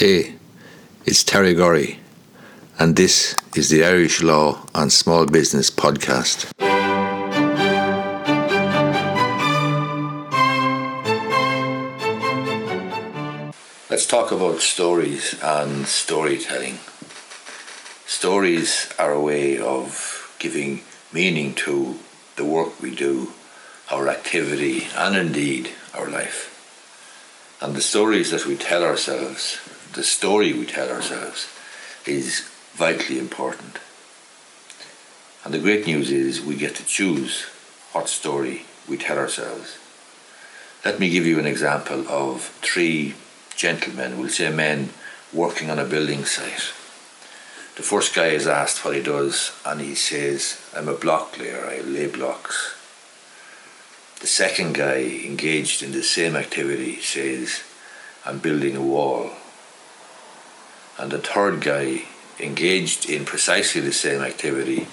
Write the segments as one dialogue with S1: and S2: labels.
S1: Hey, it's Terry Gorry, and this is the Irish Law and Small Business Podcast. Let's talk about stories and storytelling. Stories are a way of giving meaning to the work we do, our activity, and indeed our life. And the stories that we tell ourselves the story we tell ourselves is vitally important. And the great news is we get to choose what story we tell ourselves. Let me give you an example of three gentlemen, we'll say men, working on a building site. The first guy is asked what he does, and he says, I'm a block layer, I lay blocks. The second guy, engaged in the same activity, says, I'm building a wall and the third guy engaged in precisely the same activity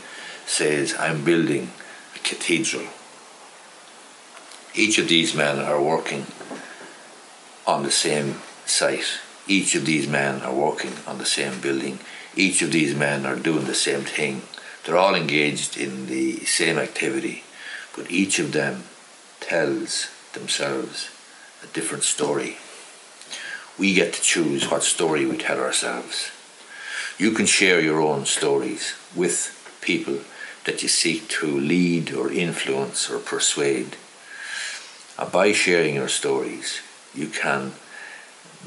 S1: says, I'm building a cathedral. Each of these men are working on the same site. Each of these men are working on the same building. Each of these men are doing the same thing. They're all engaged in the same activity, but each of them tells themselves a different story we get to choose what story we tell ourselves. You can share your own stories with people that you seek to lead or influence or persuade. And by sharing your stories, you can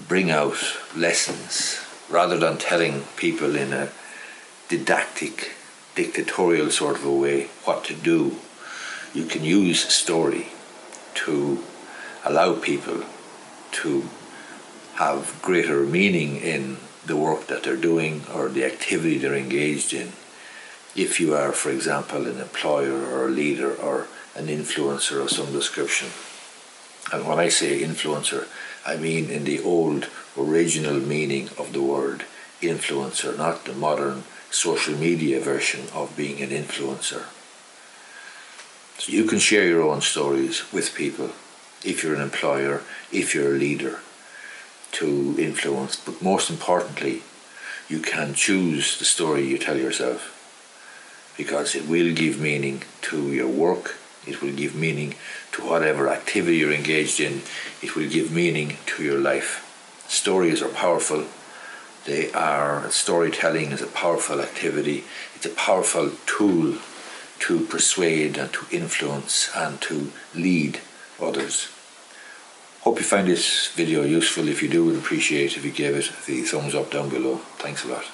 S1: bring out lessons rather than telling people in a didactic, dictatorial sort of a way what to do. You can use story to allow people to have greater meaning in the work that they're doing or the activity they're engaged in. If you are, for example, an employer or a leader or an influencer of some description. And when I say influencer, I mean in the old original meaning of the word influencer, not the modern social media version of being an influencer. So you can share your own stories with people if you're an employer, if you're a leader to influence, but most importantly, you can choose the story you tell yourself because it will give meaning to your work, it will give meaning to whatever activity you're engaged in, it will give meaning to your life. Stories are powerful. They are storytelling is a powerful activity. It's a powerful tool to persuade and to influence and to lead others. Hope you find this video useful. If you do, would appreciate if you gave it the thumbs up down below. Thanks a lot.